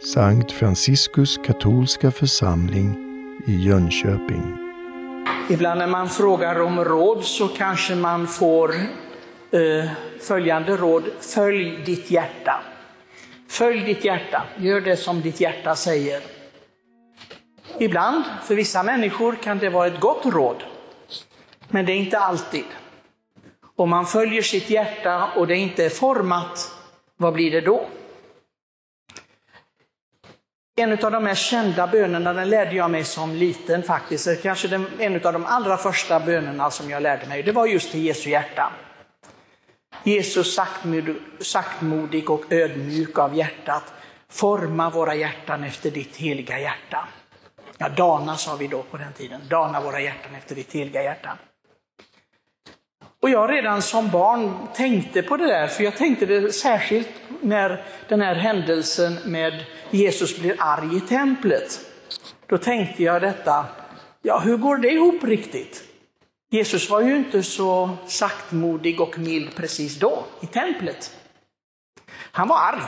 Sankt Franciskus katolska församling i Jönköping. Ibland när man frågar om råd så kanske man får eh, följande råd. Följ ditt hjärta. Följ ditt hjärta. Gör det som ditt hjärta säger. Ibland, för vissa människor, kan det vara ett gott råd. Men det är inte alltid. Om man följer sitt hjärta och det inte är format, vad blir det då? En av de mest kända bönerna, den lärde jag mig som liten faktiskt, kanske den, en av de allra första bönerna som jag lärde mig, det var just till Jesu hjärta. Jesus saktmodig och ödmjuk av hjärtat, forma våra hjärtan efter ditt heliga hjärta. Ja, dana sa vi då på den tiden, dana våra hjärtan efter ditt heliga hjärta. Och jag redan som barn tänkte på det där, för jag tänkte det särskilt när den här händelsen med Jesus blir arg i templet. Då tänkte jag detta, ja hur går det ihop riktigt? Jesus var ju inte så saktmodig och mild precis då, i templet. Han var arg.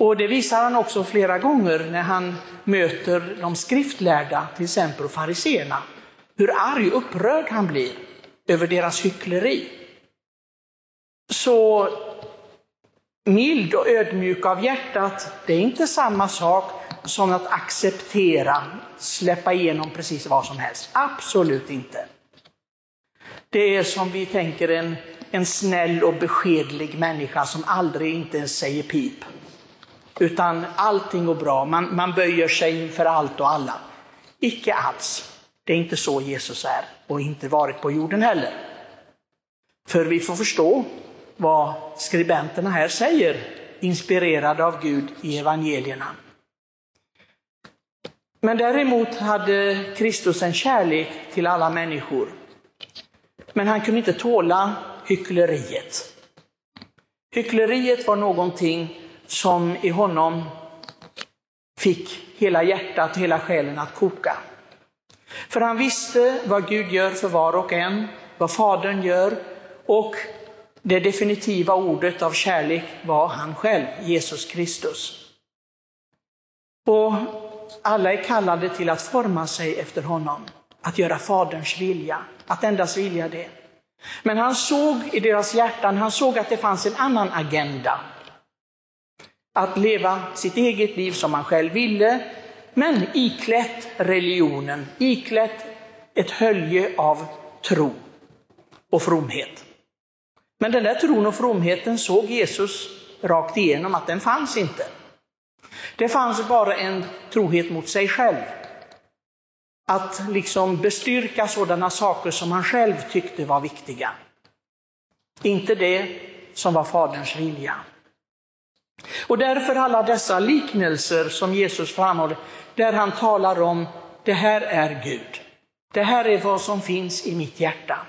Och det visar han också flera gånger när han möter de skriftlärda, till exempel fariseerna. Hur arg och upprörd han blir över deras hyckleri. Så mild och ödmjuk av hjärtat, det är inte samma sak som att acceptera, släppa igenom precis vad som helst. Absolut inte. Det är som vi tänker en, en snäll och beskedlig människa som aldrig inte ens säger pip. Utan allting går bra, man, man böjer sig inför allt och alla. Icke alls. Det är inte så Jesus är och inte varit på jorden heller. För vi får förstå vad skribenterna här säger, inspirerade av Gud i evangelierna. Men däremot hade Kristus en kärlek till alla människor. Men han kunde inte tåla hyckleriet. Hyckleriet var någonting som i honom fick hela hjärtat och hela själen att koka. För han visste vad Gud gör för var och en, vad Fadern gör och det definitiva ordet av kärlek var han själv, Jesus Kristus. Och alla är kallade till att forma sig efter honom, att göra Faderns vilja, att endast vilja det. Men han såg i deras hjärtan, han såg att det fanns en annan agenda. Att leva sitt eget liv som han själv ville, men iklätt religionen, iklätt ett hölje av tro och fromhet. Men den där tron och fromheten såg Jesus rakt igenom att den fanns inte. Det fanns bara en trohet mot sig själv. Att liksom bestyrka sådana saker som han själv tyckte var viktiga. Inte det som var Faderns vilja. Och därför alla dessa liknelser som Jesus framhåller, där han talar om det här är Gud. Det här är vad som finns i mitt hjärta.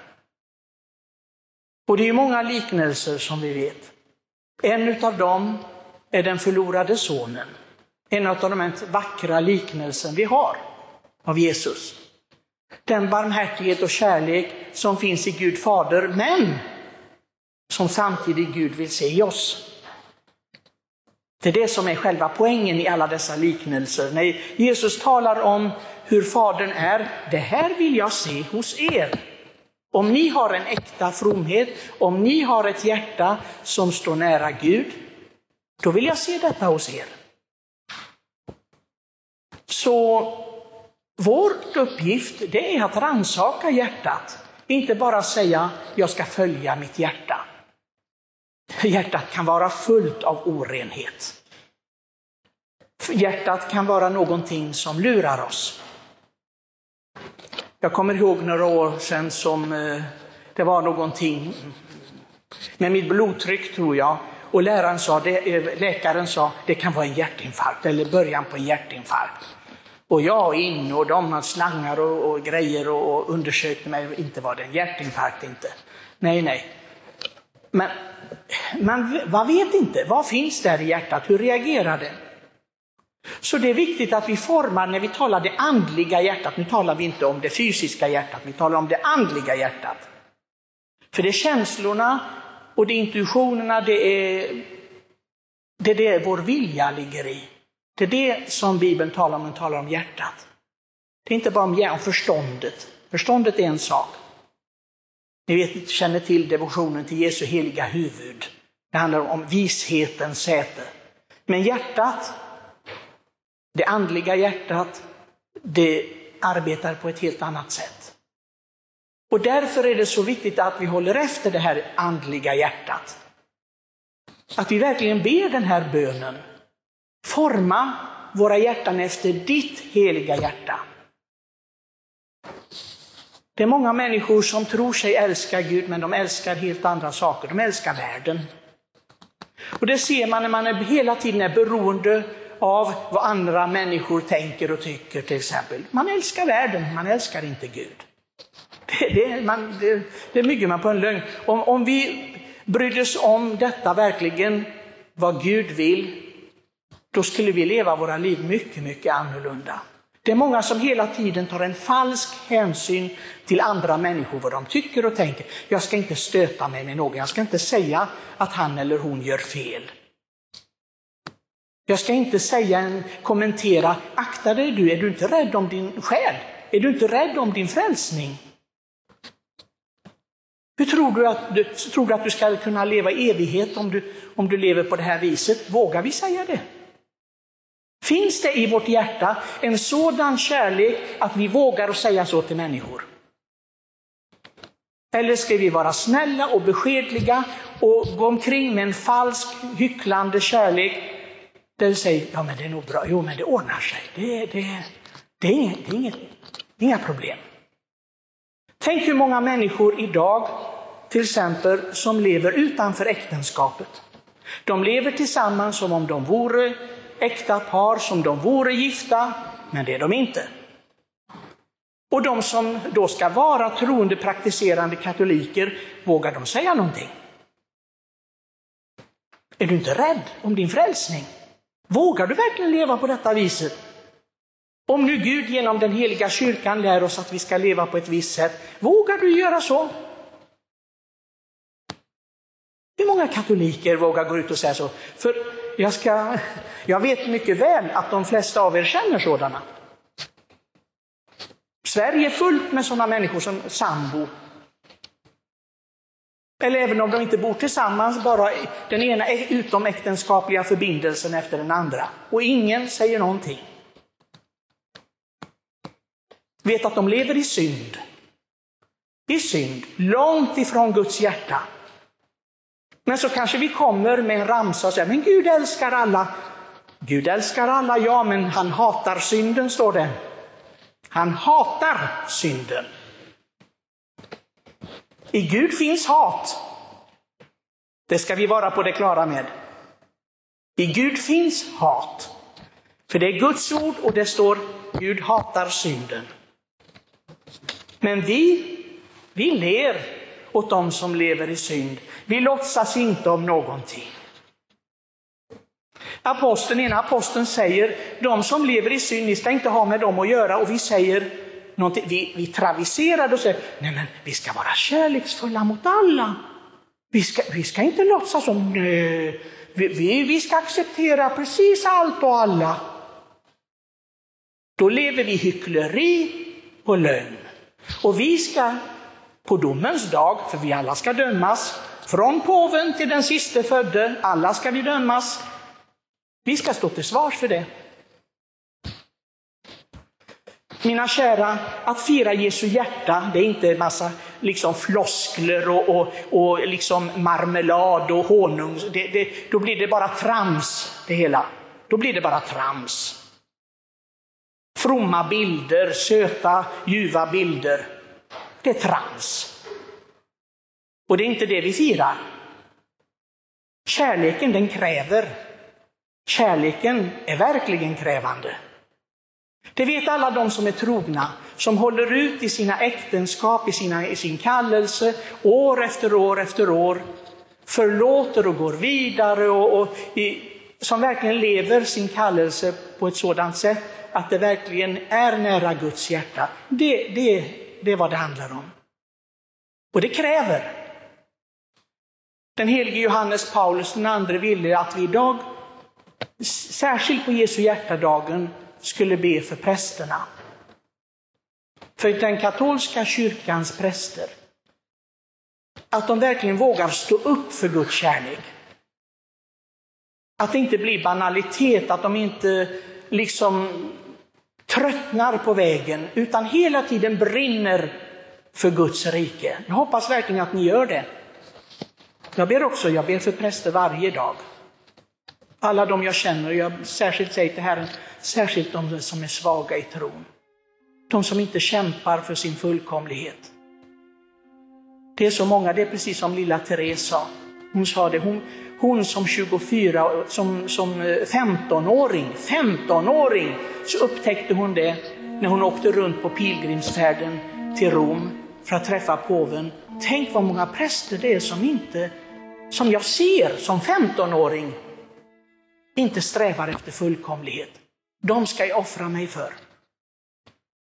Och det är många liknelser som vi vet. En av dem är den förlorade sonen. En av de mest vackra liknelsen vi har av Jesus. Den barmhärtighet och kärlek som finns i Gud Fader, men som samtidigt Gud vill se i oss. Det är det som är själva poängen i alla dessa liknelser. När Jesus talar om hur Fadern är, det här vill jag se hos er. Om ni har en äkta fromhet, om ni har ett hjärta som står nära Gud, då vill jag se detta hos er. Så vår uppgift det är att ransaka hjärtat, inte bara säga jag ska följa mitt hjärta. Hjärtat kan vara fullt av orenhet. Hjärtat kan vara någonting som lurar oss. Jag kommer ihåg några år sedan som eh, det var någonting med mitt blodtryck tror jag. Och läraren sa, det, eh, läkaren sa, det kan vara en hjärtinfarkt eller början på en hjärtinfarkt. Och jag in och de hade slangar och, och grejer och, och undersökte mig. Inte var det en hjärtinfarkt inte. Nej, nej. Men man, man vet inte, vad finns där i hjärtat? Hur reagerar det? Så det är viktigt att vi formar, när vi talar det andliga hjärtat, nu talar vi inte om det fysiska hjärtat, vi talar om det andliga hjärtat. För det är känslorna och det är intuitionerna, det är Det är det vår vilja ligger i. Det är det som Bibeln talar om när den talar om hjärtat. Det är inte bara om förståndet. Förståndet är en sak. Ni vet, känner till devotionen till Jesu heliga huvud. Det handlar om vishetens säte. Men hjärtat, det andliga hjärtat, det arbetar på ett helt annat sätt. Och därför är det så viktigt att vi håller efter det här andliga hjärtat. Att vi verkligen ber den här bönen. Forma våra hjärtan efter ditt heliga hjärta. Det är många människor som tror sig älska Gud, men de älskar helt andra saker. De älskar världen. Och det ser man när man är, hela tiden är beroende av vad andra människor tänker och tycker till exempel. Man älskar världen, man älskar inte Gud. Det, det, man, det, det bygger man på en lögn. Om, om vi brydde oss om detta verkligen, vad Gud vill, då skulle vi leva våra liv mycket, mycket annorlunda. Det är många som hela tiden tar en falsk hänsyn till andra människor, vad de tycker och tänker. Jag ska inte stöta mig med någon, jag ska inte säga att han eller hon gör fel. Jag ska inte säga en, kommentera, akta dig du, är du inte rädd om din själ? Är du inte rädd om din frälsning? Hur tror du att du, tror du, att du ska kunna leva i evighet om du, om du lever på det här viset? Vågar vi säga det? Finns det i vårt hjärta en sådan kärlek att vi vågar att säga så till människor? Eller ska vi vara snälla och beskedliga och gå omkring med en falsk, hycklande kärlek där vi säger, ja men det är nog bra, jo men det ordnar sig, det, det, det, är, inget, det är inget, inga problem. Tänk hur många människor idag, till exempel, som lever utanför äktenskapet. De lever tillsammans som om de vore äkta par, som de vore gifta, men det är de inte. Och de som då ska vara troende praktiserande katoliker, vågar de säga någonting? Är du inte rädd om din frälsning? Vågar du verkligen leva på detta viset? Om nu Gud genom den heliga kyrkan lär oss att vi ska leva på ett visst sätt, vågar du göra så? Hur många katoliker vågar gå ut och säga så? För jag, ska, jag vet mycket väl att de flesta av er känner sådana. Sverige är fullt med sådana människor som sambo. Eller även om de inte bor tillsammans, bara den ena utomäktenskapliga förbindelsen efter den andra. Och ingen säger någonting. Vet att de lever i synd. I synd, långt ifrån Guds hjärta. Men så kanske vi kommer med en ramsa och säger, men Gud älskar alla. Gud älskar alla, ja, men han hatar synden, står det. Han hatar synden. I Gud finns hat. Det ska vi vara på det klara med. I Gud finns hat. För det är Guds ord och det står Gud hatar synden. Men vi, vi ler åt dem som lever i synd. Vi låtsas inte om någonting. Aposteln, ena aposteln säger, de som lever i synd, ni ska inte ha med dem att göra. Och vi säger, vi, vi traviserar och säger, nej men vi ska vara kärleksfulla mot alla. Vi ska, vi ska inte låtsas som, nej, vi, vi, vi ska acceptera precis allt och alla. Då lever vi hyckleri och lögn. Och vi ska på domens dag, för vi alla ska dömas, från påven till den siste födde, alla ska vi dömas. Vi ska stå till svars för det. Mina kära, att fira Jesu hjärta, det är inte en massa liksom floskler och, och, och liksom marmelad och honung. Det, det, då blir det bara trams det hela. Då blir det bara trams. Fromma bilder, söta, ljuva bilder. Det är trams. Och det är inte det vi firar. Kärleken den kräver. Kärleken är verkligen krävande. Det vet alla de som är trogna, som håller ut i sina äktenskap, i, sina, i sin kallelse, år efter år efter år, förlåter och går vidare och, och i, som verkligen lever sin kallelse på ett sådant sätt att det verkligen är nära Guds hjärta. Det, det, det är vad det handlar om. Och det kräver. Den helige Johannes Paulus den ville att vi idag särskilt på Jesu hjärtadagen, skulle be för prästerna. För den katolska kyrkans präster, att de verkligen vågar stå upp för Guds kärlek. Att det inte blir banalitet, att de inte liksom tröttnar på vägen, utan hela tiden brinner för Guds rike. Jag hoppas verkligen att ni gör det. Jag ber också, jag ber för präster varje dag. Alla de jag känner, jag särskilt säger till Herren, särskilt de som är svaga i tron. De som inte kämpar för sin fullkomlighet. Det är så många, det är precis som lilla Therese sa. Hon sa det, hon, hon som 24, som, som eh, 15-åring, 15-åring, så upptäckte hon det när hon åkte runt på pilgrimsfärden till Rom för att träffa påven. Tänk vad många präster det är som inte, som jag ser som 15-åring, inte strävar efter fullkomlighet. De ska jag offra mig för.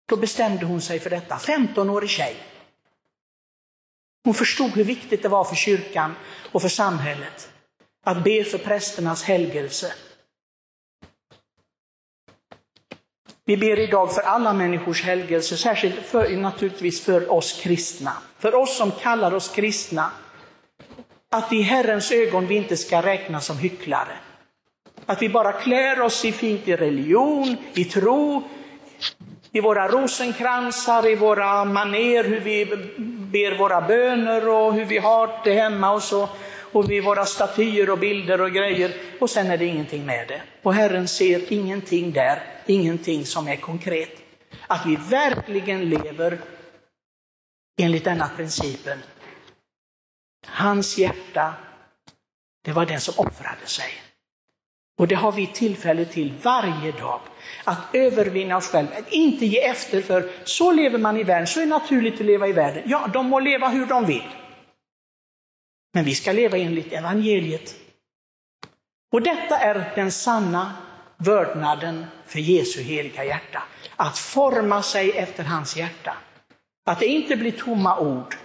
Då bestämde hon sig för detta, 15-årig tjej. Hon förstod hur viktigt det var för kyrkan och för samhället att be för prästernas helgelse. Vi ber idag för alla människors helgelse, särskilt för, naturligtvis för oss kristna. För oss som kallar oss kristna. Att i Herrens ögon vi inte ska räknas som hycklare. Att vi bara klär oss i fint i religion, i tro, i våra rosenkransar, i våra maner, hur vi ber våra böner och hur vi har det hemma och så. Och vid våra statyer och bilder och grejer. Och sen är det ingenting med det. Och Herren ser ingenting där, ingenting som är konkret. Att vi verkligen lever enligt denna principen. Hans hjärta, det var den som offrade sig. Och det har vi tillfälle till varje dag. Att övervinna oss själva, att inte ge efter för så lever man i världen, så är det naturligt att leva i världen. Ja, de må leva hur de vill. Men vi ska leva enligt evangeliet. Och detta är den sanna vördnaden för Jesu heliga hjärta. Att forma sig efter hans hjärta. Att det inte blir tomma ord,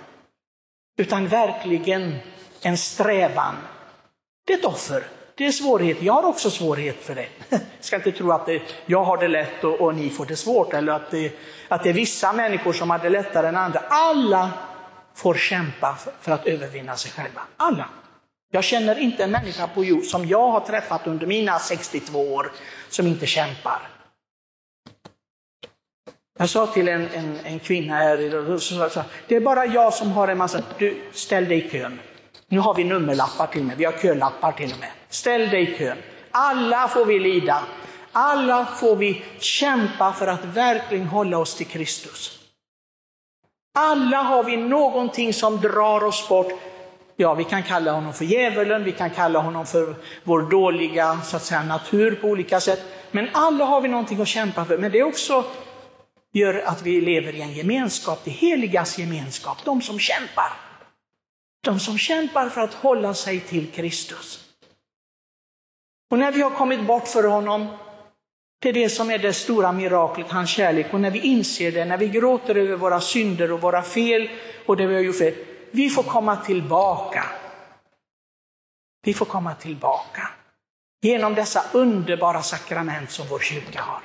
utan verkligen en strävan. Det är ett offer. Det är svårigheter. Jag har också svårighet för det. Jag ska inte tro att det, jag har det lätt och, och, ni får det svårt, eller att det, att det är vissa människor som har det lättare än andra. Alla får kämpa för att övervinna sig själva. Alla. Jag känner inte en människa på jord som jag har träffat under mina 62 år som inte kämpar. Jag sa till en, en, en kvinna här, det är bara jag som har en massa, du ställ dig i kön. Nu har vi nummerlappar till och med, vi har kölappar till och med. Ställ dig i kön. Alla får vi lida. Alla får vi kämpa för att verkligen hålla oss till Kristus. Alla har vi någonting som drar oss bort. Ja, vi kan kalla honom för djävulen, vi kan kalla honom för vår dåliga så att säga, natur på olika sätt. Men alla har vi någonting att kämpa för. Men det också gör att vi lever i en gemenskap, det heligas gemenskap, de som kämpar. De som kämpar för att hålla sig till Kristus. Och när vi har kommit bort för honom, det är det som är det stora miraklet, hans kärlek. Och när vi inser det, när vi gråter över våra synder och våra fel och det vi har gjort fel, vi får komma tillbaka. Vi får komma tillbaka. Genom dessa underbara sakrament som vår kyrka har.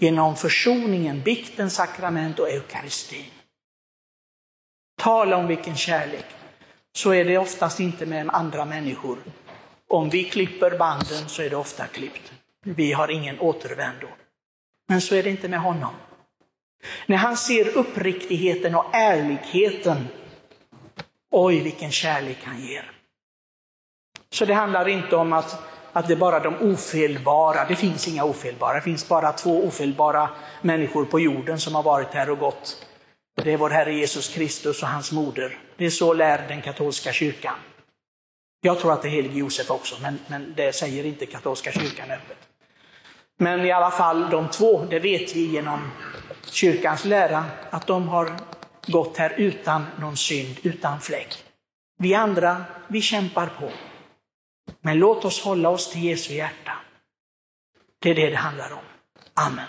Genom försoningen, biktens sakrament och eukaristin. Tala om vilken kärlek. Så är det oftast inte med andra människor. Om vi klipper banden så är det ofta klippt. Vi har ingen återvändo. Men så är det inte med honom. När han ser uppriktigheten och ärligheten, oj vilken kärlek han ger. Så det handlar inte om att, att det är bara de ofelbara, det finns inga ofelbara, det finns bara två ofelbara människor på jorden som har varit här och gått. Det är vår Herre Jesus Kristus och hans moder. Det är så lär den katolska kyrkan. Jag tror att det är Helig Josef också, men, men det säger inte katolska kyrkan öppet. Men i alla fall de två, det vet vi genom kyrkans lära, att de har gått här utan någon synd, utan fläck. Vi andra, vi kämpar på. Men låt oss hålla oss till Jesu hjärta. Det är det det handlar om. Amen.